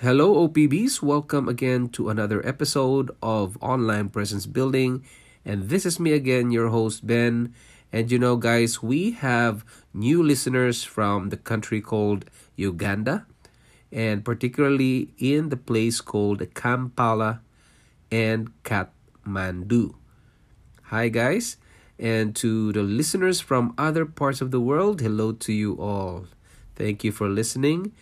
Hello, OPBs. Welcome again to another episode of Online Presence Building. And this is me again, your host, Ben. And you know, guys, we have new listeners from the country called Uganda, and particularly in the place called Kampala and Kathmandu. Hi, guys. And to the listeners from other parts of the world, hello to you all. Thank you for listening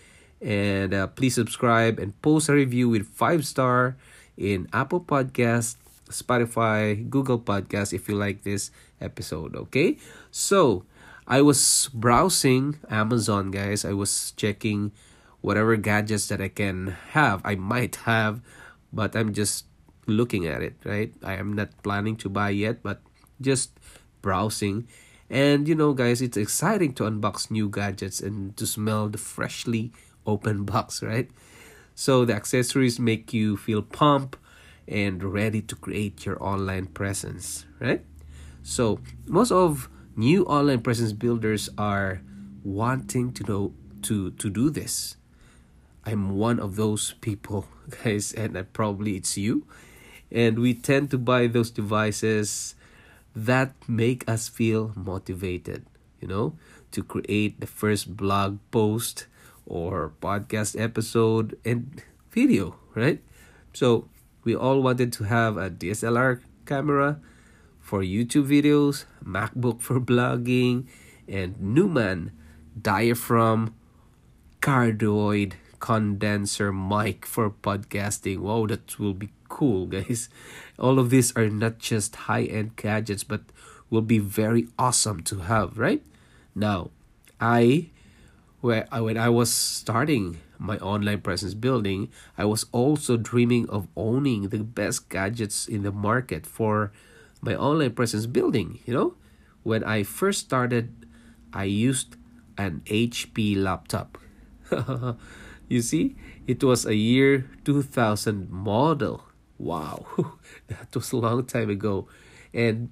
and uh, please subscribe and post a review with five star in apple podcast spotify google podcast if you like this episode okay? So i was browsing amazon guys. I was checking whatever gadgets that i can have. I might have but i'm just looking at it right? I am not planning to buy yet but just browsing. And you know guys it's exciting to unbox new gadgets and to smell the freshly open box, right? So the accessories make you feel pumped and ready to create your online presence, right? So most of new online presence builders are wanting to know to to do this. I'm one of those people, guys, and I, probably it's you. And we tend to buy those devices that make us feel motivated, you know, to create the first blog post or podcast episode and video, right? So we all wanted to have a DSLR camera for YouTube videos, MacBook for blogging, and Neumann diaphragm cardioid condenser mic for podcasting. Wow, that will be cool, guys. All of these are not just high-end gadgets, but will be very awesome to have, right? Now, I where I, when I was starting my online presence building, I was also dreaming of owning the best gadgets in the market for my online presence building. You know, when I first started, I used an HP laptop. you see, it was a year 2000 model. Wow, that was a long time ago. And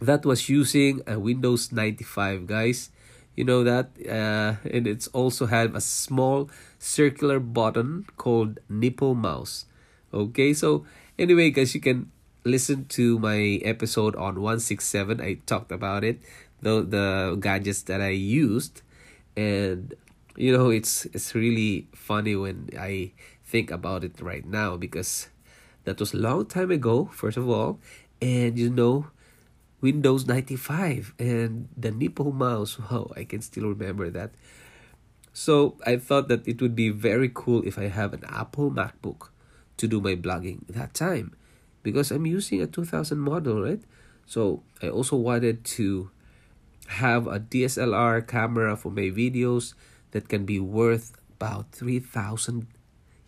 that was using a Windows 95, guys you know that uh, and it's also have a small circular button called nipple mouse. Okay so anyway guys you can listen to my episode on 167 i talked about it the the gadgets that i used and you know it's it's really funny when i think about it right now because that was a long time ago first of all. And you know Windows 95 and the nipple mouse. Wow, I can still remember that. So I thought that it would be very cool if I have an Apple MacBook to do my blogging that time because I'm using a 2000 model, right? So I also wanted to have a DSLR camera for my videos that can be worth about 3000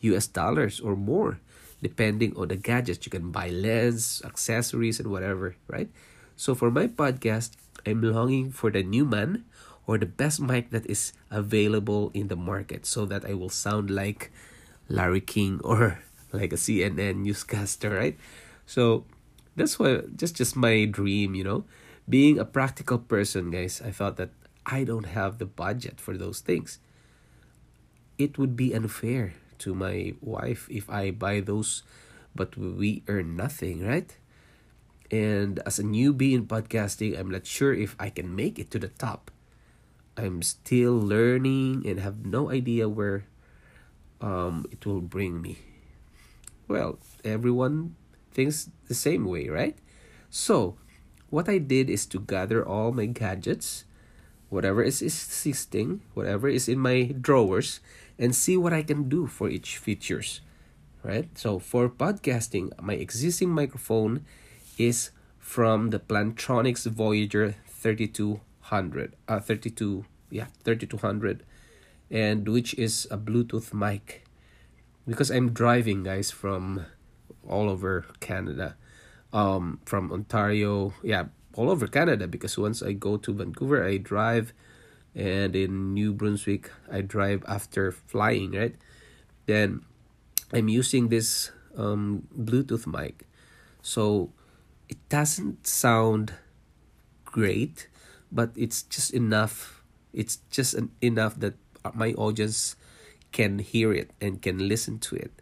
US dollars or more depending on the gadgets you can buy lens accessories and whatever right so for my podcast, I'm longing for the Neumann or the best mic that is available in the market so that I will sound like Larry King or like a CNN newscaster, right? So that's why just just my dream, you know. Being a practical person, guys, I thought that I don't have the budget for those things. It would be unfair to my wife if I buy those but we earn nothing, right? And as a newbie in podcasting, I'm not sure if I can make it to the top. I'm still learning and have no idea where um, it will bring me. Well, everyone thinks the same way, right? So, what I did is to gather all my gadgets, whatever is existing, whatever is in my drawers, and see what I can do for each features. Right? So for podcasting, my existing microphone is from the Plantronics Voyager 3200, uh, 32, yeah, 3200, and which is a Bluetooth mic. because I'm driving, guys, from all over Canada, um, from Ontario, yeah, all over Canada. Because once I go to Vancouver, I drive, and in New Brunswick, I drive after flying, right? Then I'm using this um, Bluetooth mic, so it doesn't sound great, but it's just enough. It's just an, enough that my audience can hear it and can listen to it.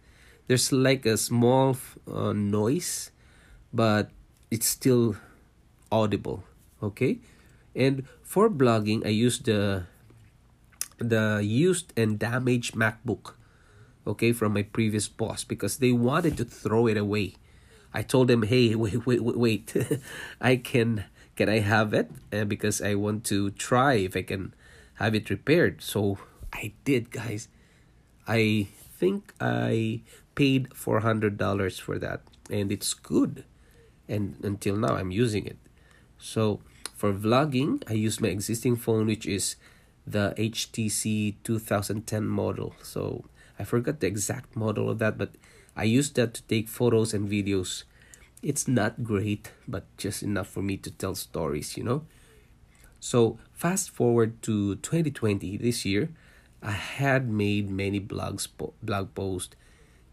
There's like a small uh, noise, but it's still audible. Okay, and for blogging, I use the the used and damaged MacBook. Okay, from my previous boss because they wanted to throw it away. I told them, "Hey, wait, wait, wait, wait. I can can I have it? Uh, because I want to try if I can have it repaired." So I did, guys. I think I paid four hundred dollars for that, and it's good. And until now, I'm using it. So for vlogging, I use my existing phone, which is the HTC 2010 model. So I forgot the exact model of that, but I use that to take photos and videos. It's not great, but just enough for me to tell stories, you know. So fast forward to 2020 this year, I had made many blogs, blog posts,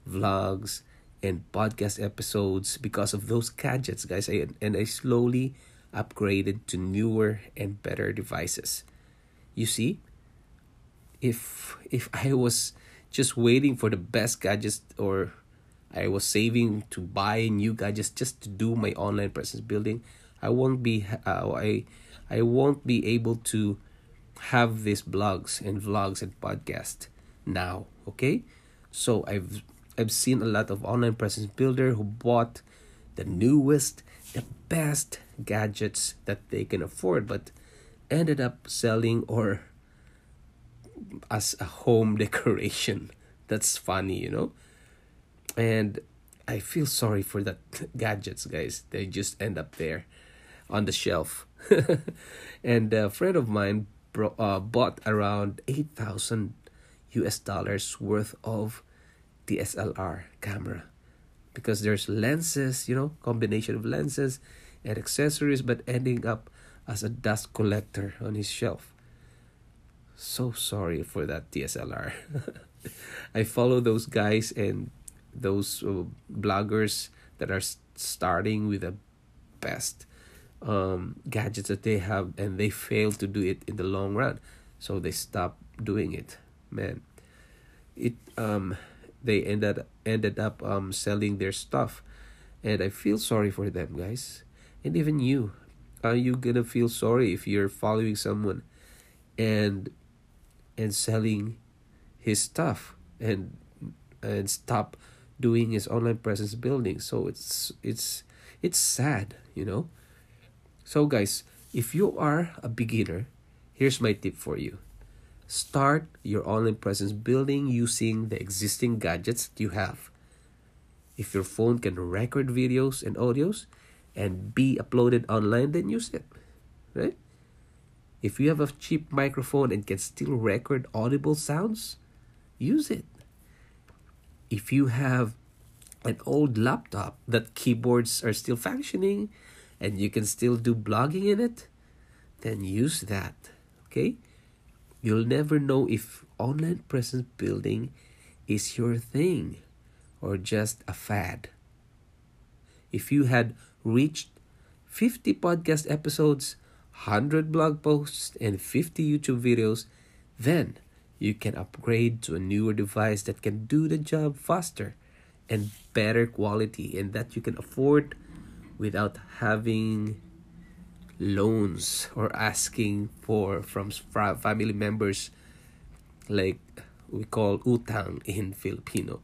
vlogs, and podcast episodes because of those gadgets, guys. I, and I slowly upgraded to newer and better devices. You see, if if I was just waiting for the best gadgets or I was saving to buy new gadgets just to do my online presence building, I won't be uh, I I won't be able to have these blogs and vlogs and podcast now okay? So i've i've seen a lot of online presence builder who bought the newest the best gadgets that they can afford but ended up selling or as a home decoration. That's funny you know and i feel sorry for that gadgets guys they just end up there on the shelf and a friend of mine bro- uh, bought around 8,000 US dollars worth of DSLR camera because there's lenses, you know, combination of lenses and accessories, but ending up as a dust collector on his shelf. So sorry for that DSLR. I follow those guys and those uh, bloggers that are starting with the best um, gadgets that they have and they fail to do it in the long run. So they stop doing it man. It um they ended ended up um selling their stuff. And i feel sorry for them guys. And even you. Are you gonna feel sorry if you're following someone and and selling his stuff and and stop doing his online presence building so it's it's it's sad you know so, guys, if you are a beginner, here's my tip for you start your online presence building using the existing gadgets you have. If your phone can record videos and audios and be uploaded online, then use it, right? If you have a cheap microphone and can still record audible sounds, use it. If you have an old laptop that keyboards are still functioning and you can still do blogging in it, then use that. Okay? You'll never know if online presence building is your thing or just a fad. If you had reached 50 podcast episodes, 100 blog posts, and 50 YouTube videos, then you can upgrade to a newer device that can do the job faster and better quality and that you can afford without having loans or asking for from family members like we call utang in Filipino,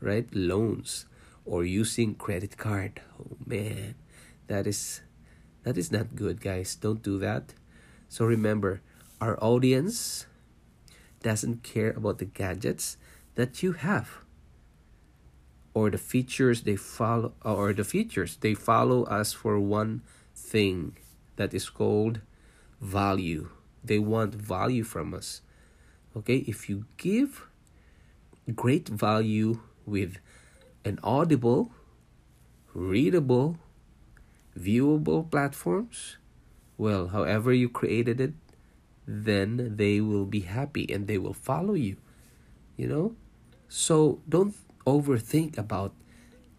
right? Loans or using credit card. Oh man, that is that is not good, guys. Don't do that. So remember, our audience doesn't care about the gadgets that you have or the features they follow or the features they follow us for one thing that is called value. They want value from us. Okay? If you give great value with an audible, readable, viewable platforms, well, however you created it, then they will be happy and they will follow you. You know? So don't overthink about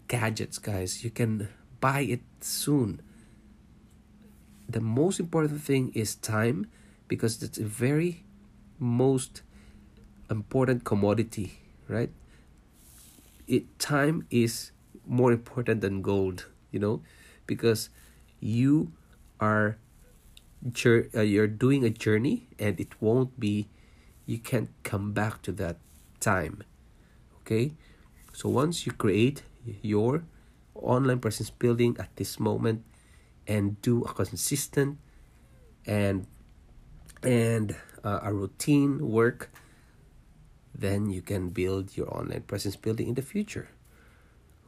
gadgets, guys. You can buy it soon. The most important thing is time because it's a very most important commodity, right? It time is more important than gold, you know, because you are uh, you're doing a journey and it won't be you can't come back to that time okay? So once you create your online presence building at this moment and do a consistent and and uh, a routine work then you can build your online presence building in the future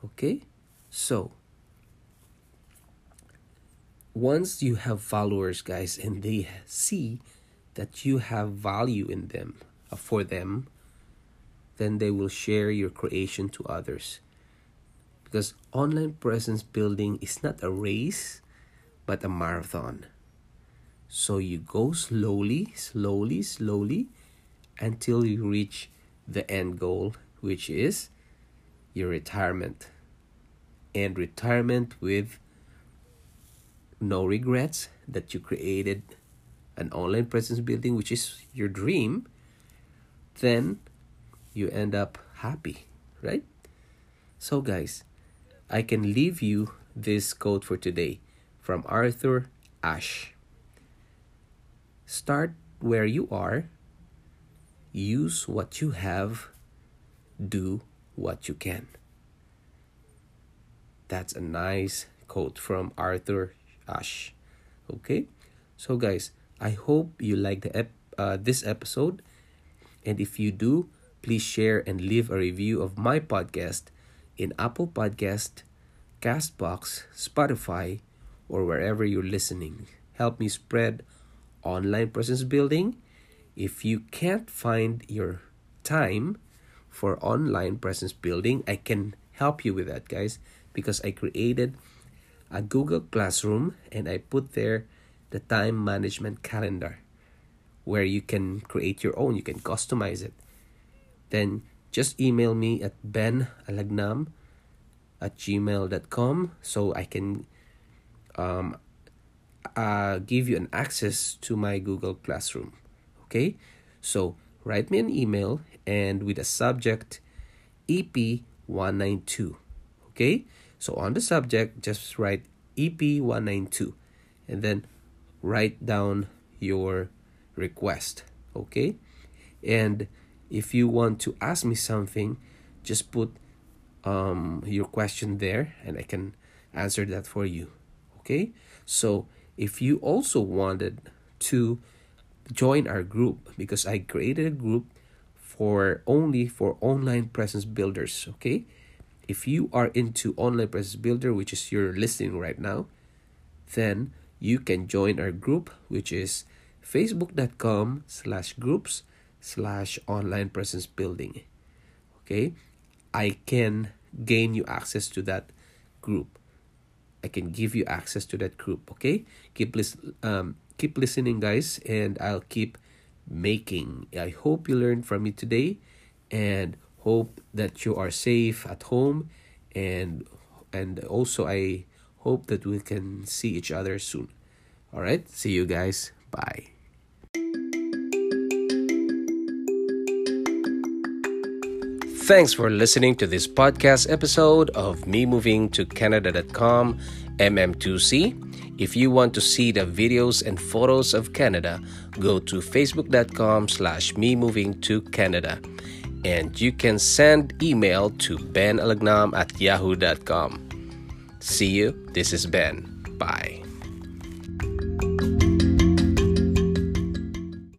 okay? So once you have followers guys and they see that you have value in them uh, for them then they will share your creation to others. Because online presence building is not a race but a marathon. So you go slowly slowly slowly until you reach the end goal which is your retirement. And retirement with no regrets that you created an online presence building, which is your dream, then you end up happy, right? So, guys, I can leave you this quote for today from Arthur Ashe Start where you are, use what you have, do what you can. That's a nice quote from Arthur Ashe. Okay, so guys, I hope you like the ep- uh, this episode, and if you do, please share and leave a review of my podcast in Apple Podcast, Castbox, Spotify, or wherever you're listening. Help me spread online presence building. If you can't find your time for online presence building, I can help you with that, guys, because I created a Google Classroom and I put there the time management calendar where you can create your own, you can customize it. Then just email me at benalagnam at gmail.com so I can um, uh, give you an access to my Google Classroom. Okay, so write me an email and with a subject EP192. Okay, so on the subject, just write EP192 and then write down your request. Okay? And if you want to ask me something, just put um, your question there and I can answer that for you. Okay? So if you also wanted to join our group, because I created a group for only for online presence builders, okay? If you are into online presence builder which is you're listening right now then you can join our group which is facebook.com slash groups slash online presence building. Okay? I can gain you access to that group. I can give you access to that group. Okay? Keep listen um keep listening guys and i'll keep making. I hope you learned from me today and hope that you are safe at home and and also I hope that we can see each other soon. All right, see you guys. Bye. Thanks for listening to this podcast episode of Me Moving to Canada.com MM2C. If you want to see the videos and photos of Canada, go to facebook.com slash me moving to Canada and you can send email to benalagnam at yahoo.com. See you. This is Ben. Bye.